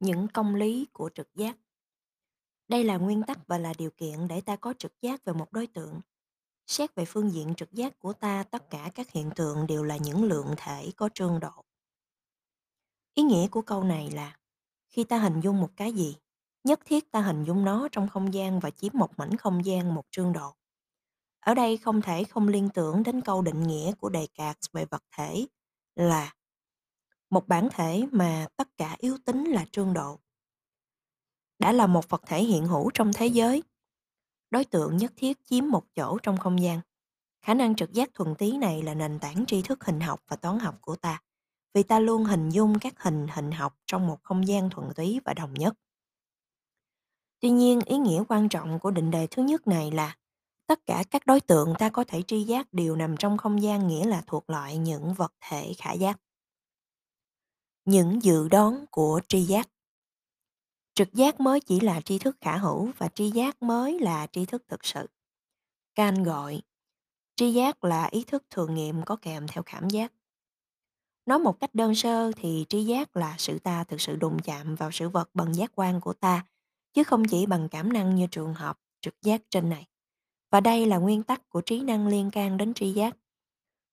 Những công lý của trực giác. Đây là nguyên tắc và là điều kiện để ta có trực giác về một đối tượng. Xét về phương diện trực giác của ta, tất cả các hiện tượng đều là những lượng thể có trương độ. Ý nghĩa của câu này là khi ta hình dung một cái gì, nhất thiết ta hình dung nó trong không gian và chiếm một mảnh không gian một trương độ. Ở đây không thể không liên tưởng đến câu định nghĩa của đề cạc về vật thể là một bản thể mà tất cả yếu tính là trương độ. Đã là một vật thể hiện hữu trong thế giới, đối tượng nhất thiết chiếm một chỗ trong không gian. Khả năng trực giác thuần túy này là nền tảng tri thức hình học và toán học của ta, vì ta luôn hình dung các hình hình học trong một không gian thuần túy và đồng nhất. Tuy nhiên, ý nghĩa quan trọng của định đề thứ nhất này là tất cả các đối tượng ta có thể tri giác đều nằm trong không gian nghĩa là thuộc loại những vật thể khả giác. Những dự đoán của tri giác Trực giác mới chỉ là tri thức khả hữu và tri giác mới là tri thức thực sự. Can gọi tri giác là ý thức thường nghiệm có kèm theo cảm giác. Nói một cách đơn sơ thì tri giác là sự ta thực sự đụng chạm vào sự vật bằng giác quan của ta, chứ không chỉ bằng cảm năng như trường hợp trực giác trên này. Và đây là nguyên tắc của trí năng liên can đến tri giác.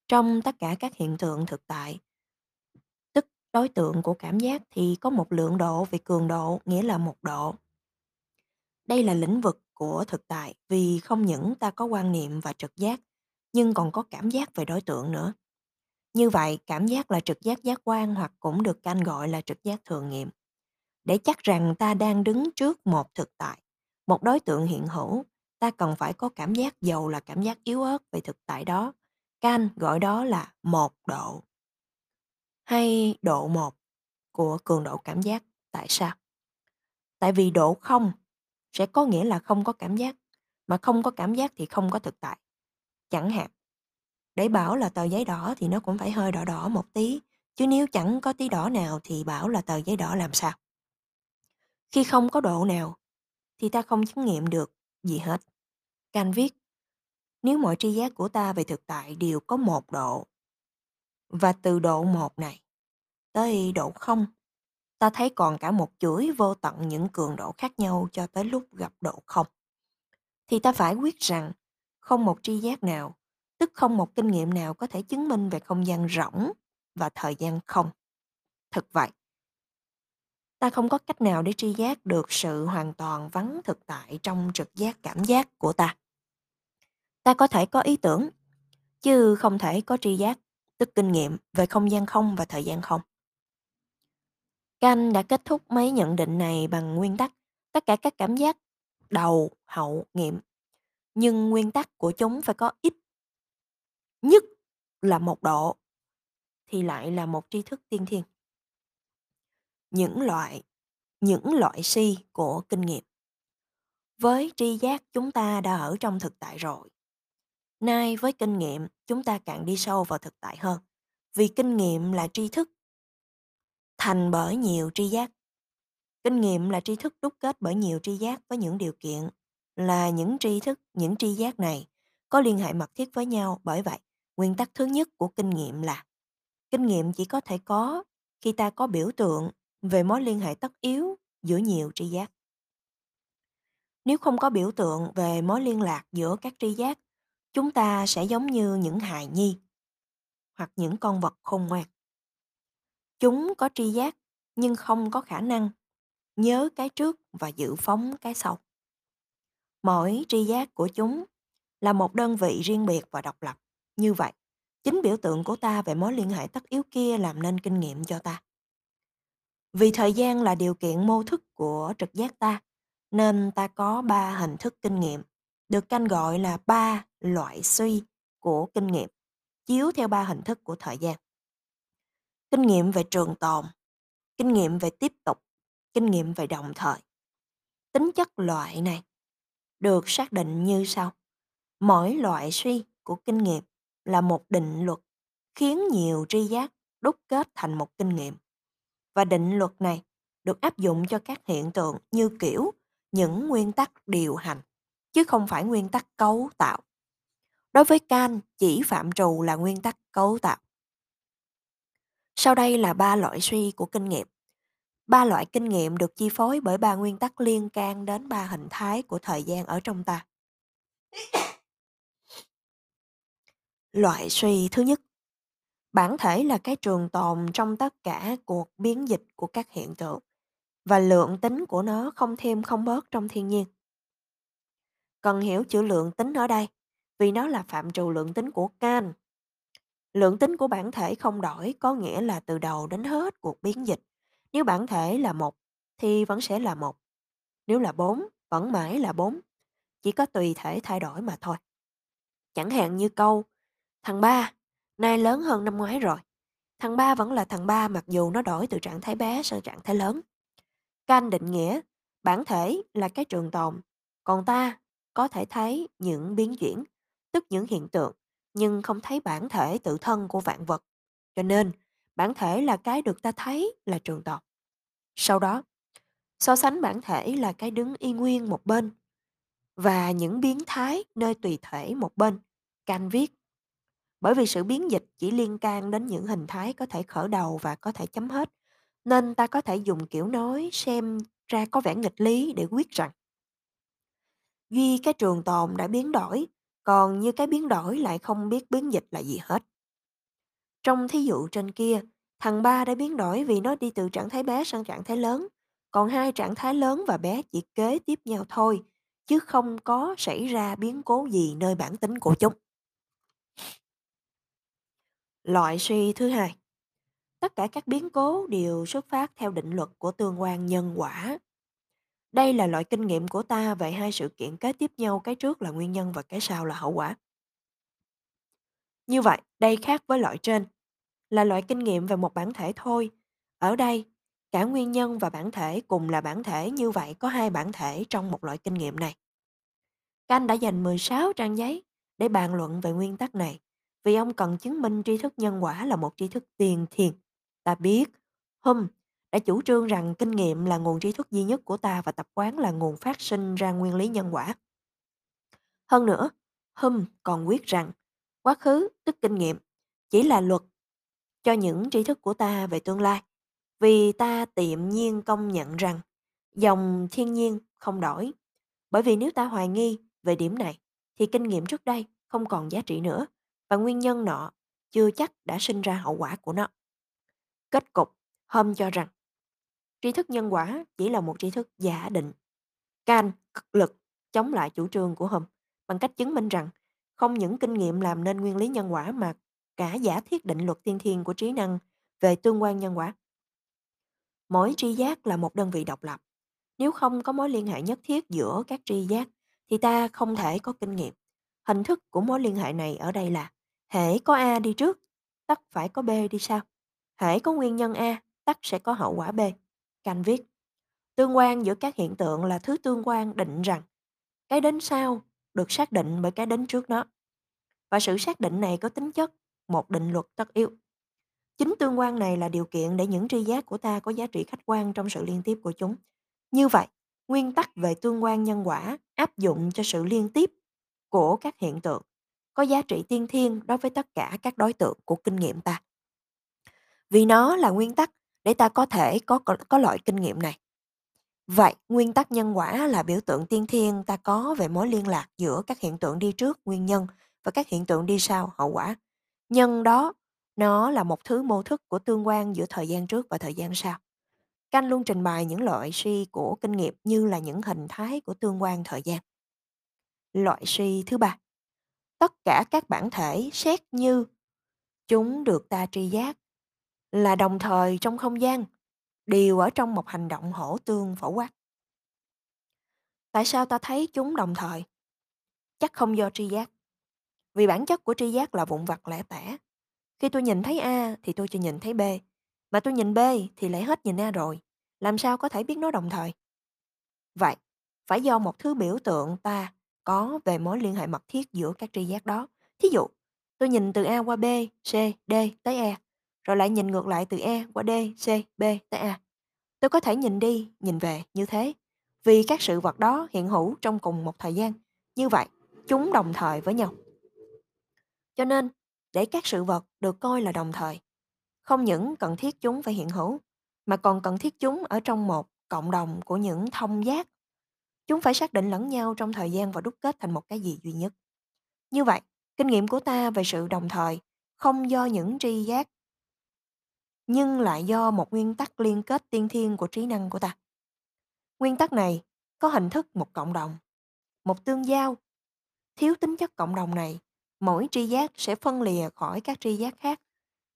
Trong tất cả các hiện tượng thực tại, đối tượng của cảm giác thì có một lượng độ về cường độ, nghĩa là một độ. Đây là lĩnh vực của thực tại vì không những ta có quan niệm và trực giác, nhưng còn có cảm giác về đối tượng nữa. Như vậy, cảm giác là trực giác giác quan hoặc cũng được canh gọi là trực giác thường nghiệm. Để chắc rằng ta đang đứng trước một thực tại, một đối tượng hiện hữu, ta cần phải có cảm giác dầu là cảm giác yếu ớt về thực tại đó. Can gọi đó là một độ hay độ một của cường độ cảm giác. Tại sao? Tại vì độ không sẽ có nghĩa là không có cảm giác, mà không có cảm giác thì không có thực tại. Chẳng hạn, để bảo là tờ giấy đỏ thì nó cũng phải hơi đỏ đỏ một tí, chứ nếu chẳng có tí đỏ nào thì bảo là tờ giấy đỏ làm sao? Khi không có độ nào thì ta không chứng nghiệm được gì hết. Can viết, nếu mọi tri giác của ta về thực tại đều có một độ và từ độ một này tới độ không, ta thấy còn cả một chuỗi vô tận những cường độ khác nhau cho tới lúc gặp độ không. Thì ta phải quyết rằng không một tri giác nào, tức không một kinh nghiệm nào có thể chứng minh về không gian rỗng và thời gian không. Thực vậy, ta không có cách nào để tri giác được sự hoàn toàn vắng thực tại trong trực giác cảm giác của ta. Ta có thể có ý tưởng, chứ không thể có tri giác tức kinh nghiệm về không gian không và thời gian không Canh đã kết thúc mấy nhận định này bằng nguyên tắc tất cả các cảm giác đầu, hậu, nghiệm. Nhưng nguyên tắc của chúng phải có ít nhất là một độ thì lại là một tri thức tiên thiên. Những loại những loại si của kinh nghiệm. Với tri giác chúng ta đã ở trong thực tại rồi. Nay với kinh nghiệm chúng ta càng đi sâu vào thực tại hơn. Vì kinh nghiệm là tri thức thành bởi nhiều tri giác. Kinh nghiệm là tri thức đúc kết bởi nhiều tri giác với những điều kiện là những tri thức, những tri giác này có liên hệ mật thiết với nhau. Bởi vậy, nguyên tắc thứ nhất của kinh nghiệm là kinh nghiệm chỉ có thể có khi ta có biểu tượng về mối liên hệ tất yếu giữa nhiều tri giác. Nếu không có biểu tượng về mối liên lạc giữa các tri giác, chúng ta sẽ giống như những hài nhi hoặc những con vật khôn ngoan. Chúng có tri giác nhưng không có khả năng nhớ cái trước và dự phóng cái sau. Mỗi tri giác của chúng là một đơn vị riêng biệt và độc lập. Như vậy, chính biểu tượng của ta về mối liên hệ tất yếu kia làm nên kinh nghiệm cho ta. Vì thời gian là điều kiện mô thức của trực giác ta, nên ta có ba hình thức kinh nghiệm, được canh gọi là ba loại suy của kinh nghiệm, chiếu theo ba hình thức của thời gian kinh nghiệm về trường tồn, kinh nghiệm về tiếp tục, kinh nghiệm về đồng thời. Tính chất loại này được xác định như sau. Mỗi loại suy của kinh nghiệm là một định luật khiến nhiều tri giác đúc kết thành một kinh nghiệm. Và định luật này được áp dụng cho các hiện tượng như kiểu những nguyên tắc điều hành, chứ không phải nguyên tắc cấu tạo. Đối với Can, chỉ phạm trù là nguyên tắc cấu tạo. Sau đây là ba loại suy của kinh nghiệm. Ba loại kinh nghiệm được chi phối bởi ba nguyên tắc liên can đến ba hình thái của thời gian ở trong ta. Loại suy thứ nhất. Bản thể là cái trường tồn trong tất cả cuộc biến dịch của các hiện tượng và lượng tính của nó không thêm không bớt trong thiên nhiên. Cần hiểu chữ lượng tính ở đây vì nó là phạm trù lượng tính của can. Lượng tính của bản thể không đổi có nghĩa là từ đầu đến hết cuộc biến dịch. Nếu bản thể là một thì vẫn sẽ là một. Nếu là bốn vẫn mãi là bốn. Chỉ có tùy thể thay đổi mà thôi. Chẳng hạn như câu Thằng ba, nay lớn hơn năm ngoái rồi. Thằng ba vẫn là thằng ba mặc dù nó đổi từ trạng thái bé sang trạng thái lớn. can định nghĩa, bản thể là cái trường tồn, còn ta có thể thấy những biến chuyển, tức những hiện tượng, nhưng không thấy bản thể tự thân của vạn vật. Cho nên, bản thể là cái được ta thấy là trường tồn. Sau đó, so sánh bản thể là cái đứng y nguyên một bên và những biến thái nơi tùy thể một bên. can viết bởi vì sự biến dịch chỉ liên can đến những hình thái có thể khởi đầu và có thể chấm hết, nên ta có thể dùng kiểu nói xem ra có vẻ nghịch lý để quyết rằng duy cái trường tồn đã biến đổi, còn như cái biến đổi lại không biết biến dịch là gì hết. Trong thí dụ trên kia, thằng ba đã biến đổi vì nó đi từ trạng thái bé sang trạng thái lớn, còn hai trạng thái lớn và bé chỉ kế tiếp nhau thôi, chứ không có xảy ra biến cố gì nơi bản tính của chúng. Loại suy thứ hai. Tất cả các biến cố đều xuất phát theo định luật của tương quan nhân quả. Đây là loại kinh nghiệm của ta về hai sự kiện kế tiếp nhau, cái trước là nguyên nhân và cái sau là hậu quả. Như vậy, đây khác với loại trên, là loại kinh nghiệm về một bản thể thôi. Ở đây, cả nguyên nhân và bản thể cùng là bản thể như vậy có hai bản thể trong một loại kinh nghiệm này. Canh đã dành 16 trang giấy để bàn luận về nguyên tắc này vì ông cần chứng minh tri thức nhân quả là một tri thức tiền thiền. Ta biết, Hum đã chủ trương rằng kinh nghiệm là nguồn trí thức duy nhất của ta và tập quán là nguồn phát sinh ra nguyên lý nhân quả. Hơn nữa, Hum còn quyết rằng quá khứ, tức kinh nghiệm, chỉ là luật cho những tri thức của ta về tương lai. Vì ta tiệm nhiên công nhận rằng dòng thiên nhiên không đổi. Bởi vì nếu ta hoài nghi về điểm này, thì kinh nghiệm trước đây không còn giá trị nữa và nguyên nhân nọ chưa chắc đã sinh ra hậu quả của nó. Kết cục, Hôm cho rằng tri thức nhân quả chỉ là một tri thức giả định. Can cực lực chống lại chủ trương của Hôm bằng cách chứng minh rằng không những kinh nghiệm làm nên nguyên lý nhân quả mà cả giả thiết định luật tiên thiên của trí năng về tương quan nhân quả. Mỗi tri giác là một đơn vị độc lập. Nếu không có mối liên hệ nhất thiết giữa các tri giác thì ta không thể có kinh nghiệm. Hình thức của mối liên hệ này ở đây là hễ có A đi trước, tất phải có B đi sau. Hễ có nguyên nhân A, tất sẽ có hậu quả B. Canh viết. Tương quan giữa các hiện tượng là thứ tương quan định rằng cái đến sau được xác định bởi cái đến trước nó. Và sự xác định này có tính chất một định luật tất yếu. Chính tương quan này là điều kiện để những tri giác của ta có giá trị khách quan trong sự liên tiếp của chúng. Như vậy, nguyên tắc về tương quan nhân quả áp dụng cho sự liên tiếp của các hiện tượng có giá trị tiên thiên đối với tất cả các đối tượng của kinh nghiệm ta. Vì nó là nguyên tắc để ta có thể có có, có loại kinh nghiệm này. Vậy, nguyên tắc nhân quả là biểu tượng tiên thiên ta có về mối liên lạc giữa các hiện tượng đi trước nguyên nhân và các hiện tượng đi sau hậu quả. Nhân đó, nó là một thứ mô thức của tương quan giữa thời gian trước và thời gian sau. Canh luôn trình bày những loại suy của kinh nghiệm như là những hình thái của tương quan thời gian. Loại suy thứ ba. Tất cả các bản thể xét như chúng được ta tri giác là đồng thời trong không gian, đều ở trong một hành động hỗ tương phổ quát. Tại sao ta thấy chúng đồng thời? Chắc không do tri giác. Vì bản chất của tri giác là vụn vặt lẻ tẻ. Khi tôi nhìn thấy A thì tôi chỉ nhìn thấy B. Mà tôi nhìn B thì lại hết nhìn A rồi. Làm sao có thể biết nó đồng thời? Vậy, phải do một thứ biểu tượng ta có về mối liên hệ mật thiết giữa các tri giác đó. Thí dụ, tôi nhìn từ A qua B, C, D tới E rồi lại nhìn ngược lại từ E qua D, C, B tới A. Tôi có thể nhìn đi, nhìn về như thế, vì các sự vật đó hiện hữu trong cùng một thời gian. Như vậy, chúng đồng thời với nhau. Cho nên, để các sự vật được coi là đồng thời, không những cần thiết chúng phải hiện hữu, mà còn cần thiết chúng ở trong một cộng đồng của những thông giác. Chúng phải xác định lẫn nhau trong thời gian và đúc kết thành một cái gì duy nhất. Như vậy, kinh nghiệm của ta về sự đồng thời không do những tri giác nhưng lại do một nguyên tắc liên kết tiên thiên của trí năng của ta. Nguyên tắc này có hình thức một cộng đồng, một tương giao. Thiếu tính chất cộng đồng này, mỗi tri giác sẽ phân lìa khỏi các tri giác khác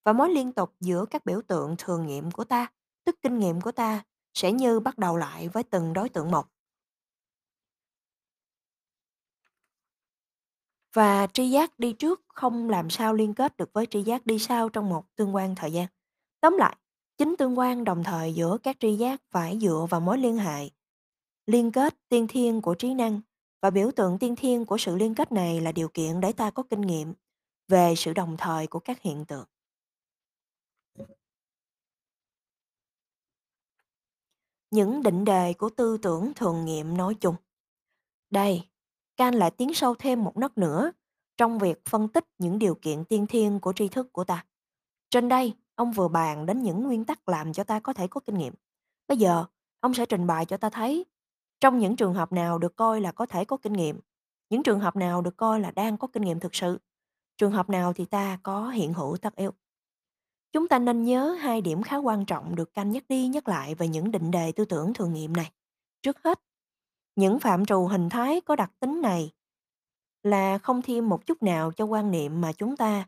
và mối liên tục giữa các biểu tượng thường nghiệm của ta, tức kinh nghiệm của ta, sẽ như bắt đầu lại với từng đối tượng một. Và tri giác đi trước không làm sao liên kết được với tri giác đi sau trong một tương quan thời gian. Tóm lại, chính tương quan đồng thời giữa các tri giác phải dựa vào mối liên hệ, liên kết tiên thiên của trí năng và biểu tượng tiên thiên của sự liên kết này là điều kiện để ta có kinh nghiệm về sự đồng thời của các hiện tượng. Những định đề của tư tưởng thường nghiệm nói chung. Đây, Can lại tiến sâu thêm một nấc nữa trong việc phân tích những điều kiện tiên thiên của tri thức của ta. Trên đây, ông vừa bàn đến những nguyên tắc làm cho ta có thể có kinh nghiệm. Bây giờ, ông sẽ trình bày cho ta thấy trong những trường hợp nào được coi là có thể có kinh nghiệm, những trường hợp nào được coi là đang có kinh nghiệm thực sự, trường hợp nào thì ta có hiện hữu tất yếu. Chúng ta nên nhớ hai điểm khá quan trọng được canh nhắc đi nhắc lại về những định đề tư tưởng thường nghiệm này. Trước hết, những phạm trù hình thái có đặc tính này là không thêm một chút nào cho quan niệm mà chúng ta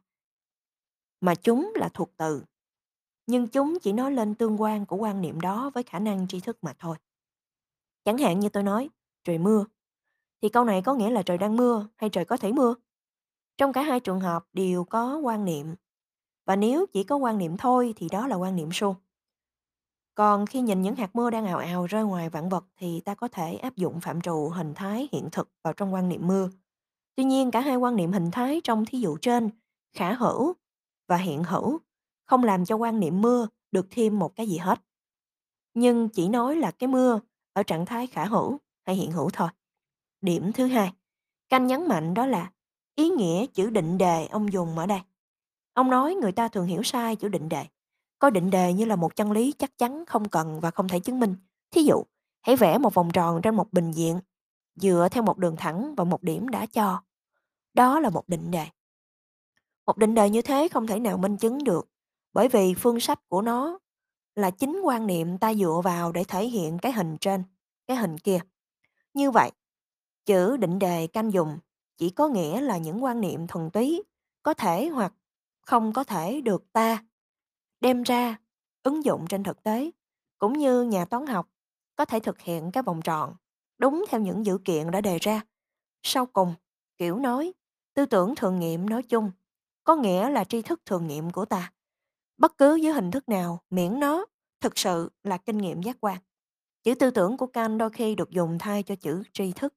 mà chúng là thuộc từ. Nhưng chúng chỉ nói lên tương quan của quan niệm đó với khả năng tri thức mà thôi. Chẳng hạn như tôi nói, trời mưa, thì câu này có nghĩa là trời đang mưa hay trời có thể mưa. Trong cả hai trường hợp đều có quan niệm. Và nếu chỉ có quan niệm thôi thì đó là quan niệm suông. Còn khi nhìn những hạt mưa đang ào ào rơi ngoài vạn vật thì ta có thể áp dụng phạm trù hình thái hiện thực vào trong quan niệm mưa. Tuy nhiên cả hai quan niệm hình thái trong thí dụ trên, khả hữu và hiện hữu, không làm cho quan niệm mưa được thêm một cái gì hết. Nhưng chỉ nói là cái mưa ở trạng thái khả hữu hay hiện hữu thôi. Điểm thứ hai, canh nhấn mạnh đó là ý nghĩa chữ định đề ông dùng ở đây. Ông nói người ta thường hiểu sai chữ định đề. Coi định đề như là một chân lý chắc chắn không cần và không thể chứng minh. Thí dụ, hãy vẽ một vòng tròn trên một bình diện, dựa theo một đường thẳng và một điểm đã cho. Đó là một định đề. Một định đề như thế không thể nào minh chứng được, bởi vì phương sách của nó là chính quan niệm ta dựa vào để thể hiện cái hình trên, cái hình kia. Như vậy, chữ định đề canh dùng chỉ có nghĩa là những quan niệm thuần túy, có thể hoặc không có thể được ta đem ra ứng dụng trên thực tế, cũng như nhà toán học có thể thực hiện cái vòng tròn đúng theo những dữ kiện đã đề ra. Sau cùng, kiểu nói, tư tưởng thường nghiệm nói chung, có nghĩa là tri thức thường nghiệm của ta. Bất cứ dưới hình thức nào, miễn nó thực sự là kinh nghiệm giác quan. Chữ tư tưởng của Kant đôi khi được dùng thay cho chữ tri thức.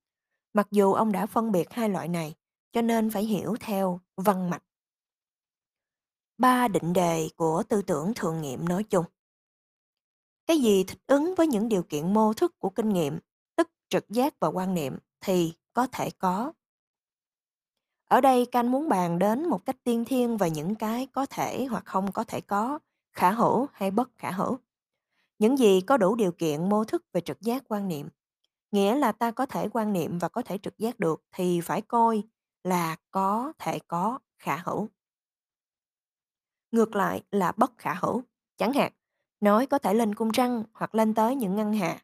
Mặc dù ông đã phân biệt hai loại này, cho nên phải hiểu theo văn mạch. Ba định đề của tư tưởng thường nghiệm nói chung. Cái gì thích ứng với những điều kiện mô thức của kinh nghiệm, tức trực giác và quan niệm thì có thể có. Ở đây Canh muốn bàn đến một cách tiên thiên về những cái có thể hoặc không có thể có, khả hữu hay bất khả hữu. Những gì có đủ điều kiện mô thức về trực giác quan niệm, nghĩa là ta có thể quan niệm và có thể trực giác được thì phải coi là có thể có khả hữu. Ngược lại là bất khả hữu. Chẳng hạn, nói có thể lên cung trăng hoặc lên tới những ngân hà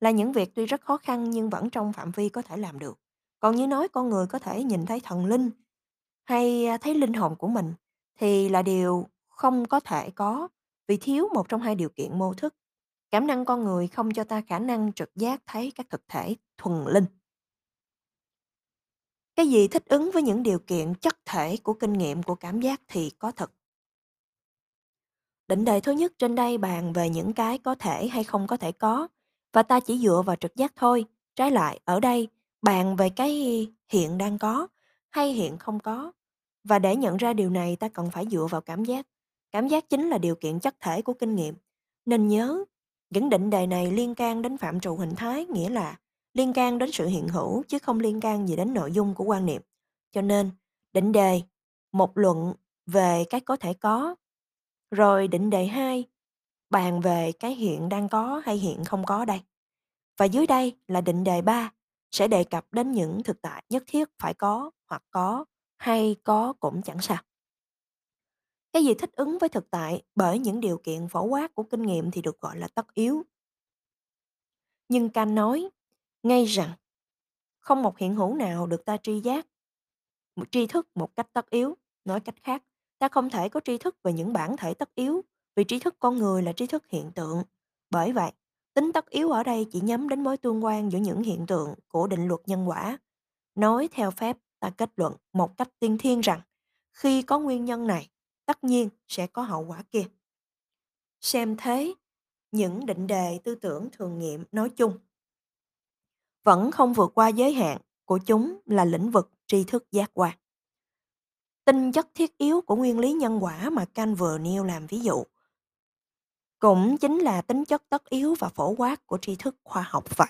là những việc tuy rất khó khăn nhưng vẫn trong phạm vi có thể làm được. Còn như nói con người có thể nhìn thấy thần linh hay à, thấy linh hồn của mình thì là điều không có thể có vì thiếu một trong hai điều kiện mô thức. Cảm năng con người không cho ta khả năng trực giác thấy các thực thể thuần linh. Cái gì thích ứng với những điều kiện chất thể của kinh nghiệm của cảm giác thì có thật. Định đề thứ nhất trên đây bàn về những cái có thể hay không có thể có và ta chỉ dựa vào trực giác thôi. Trái lại, ở đây bàn về cái hiện đang có hay hiện không có. Và để nhận ra điều này ta cần phải dựa vào cảm giác. Cảm giác chính là điều kiện chất thể của kinh nghiệm. Nên nhớ, những định đề này liên can đến phạm trù hình thái, nghĩa là liên can đến sự hiện hữu chứ không liên can gì đến nội dung của quan niệm. Cho nên, định đề, một luận về cái có thể có. Rồi định đề 2, bàn về cái hiện đang có hay hiện không có đây. Và dưới đây là định đề 3 sẽ đề cập đến những thực tại nhất thiết phải có hoặc có hay có cũng chẳng sao. Cái gì thích ứng với thực tại bởi những điều kiện phổ quát của kinh nghiệm thì được gọi là tất yếu. Nhưng can nói ngay rằng không một hiện hữu nào được ta tri giác, một tri thức một cách tất yếu. Nói cách khác, ta không thể có tri thức về những bản thể tất yếu vì tri thức con người là tri thức hiện tượng. Bởi vậy, tính tất yếu ở đây chỉ nhắm đến mối tương quan giữa những hiện tượng của định luật nhân quả. Nói theo phép, ta kết luận một cách tiên thiên rằng khi có nguyên nhân này, tất nhiên sẽ có hậu quả kia. Xem thế, những định đề tư tưởng thường nghiệm nói chung vẫn không vượt qua giới hạn của chúng là lĩnh vực tri thức giác quan. Tinh chất thiết yếu của nguyên lý nhân quả mà Kant vừa nêu làm ví dụ cũng chính là tính chất tất yếu và phổ quát của tri thức khoa học vậy.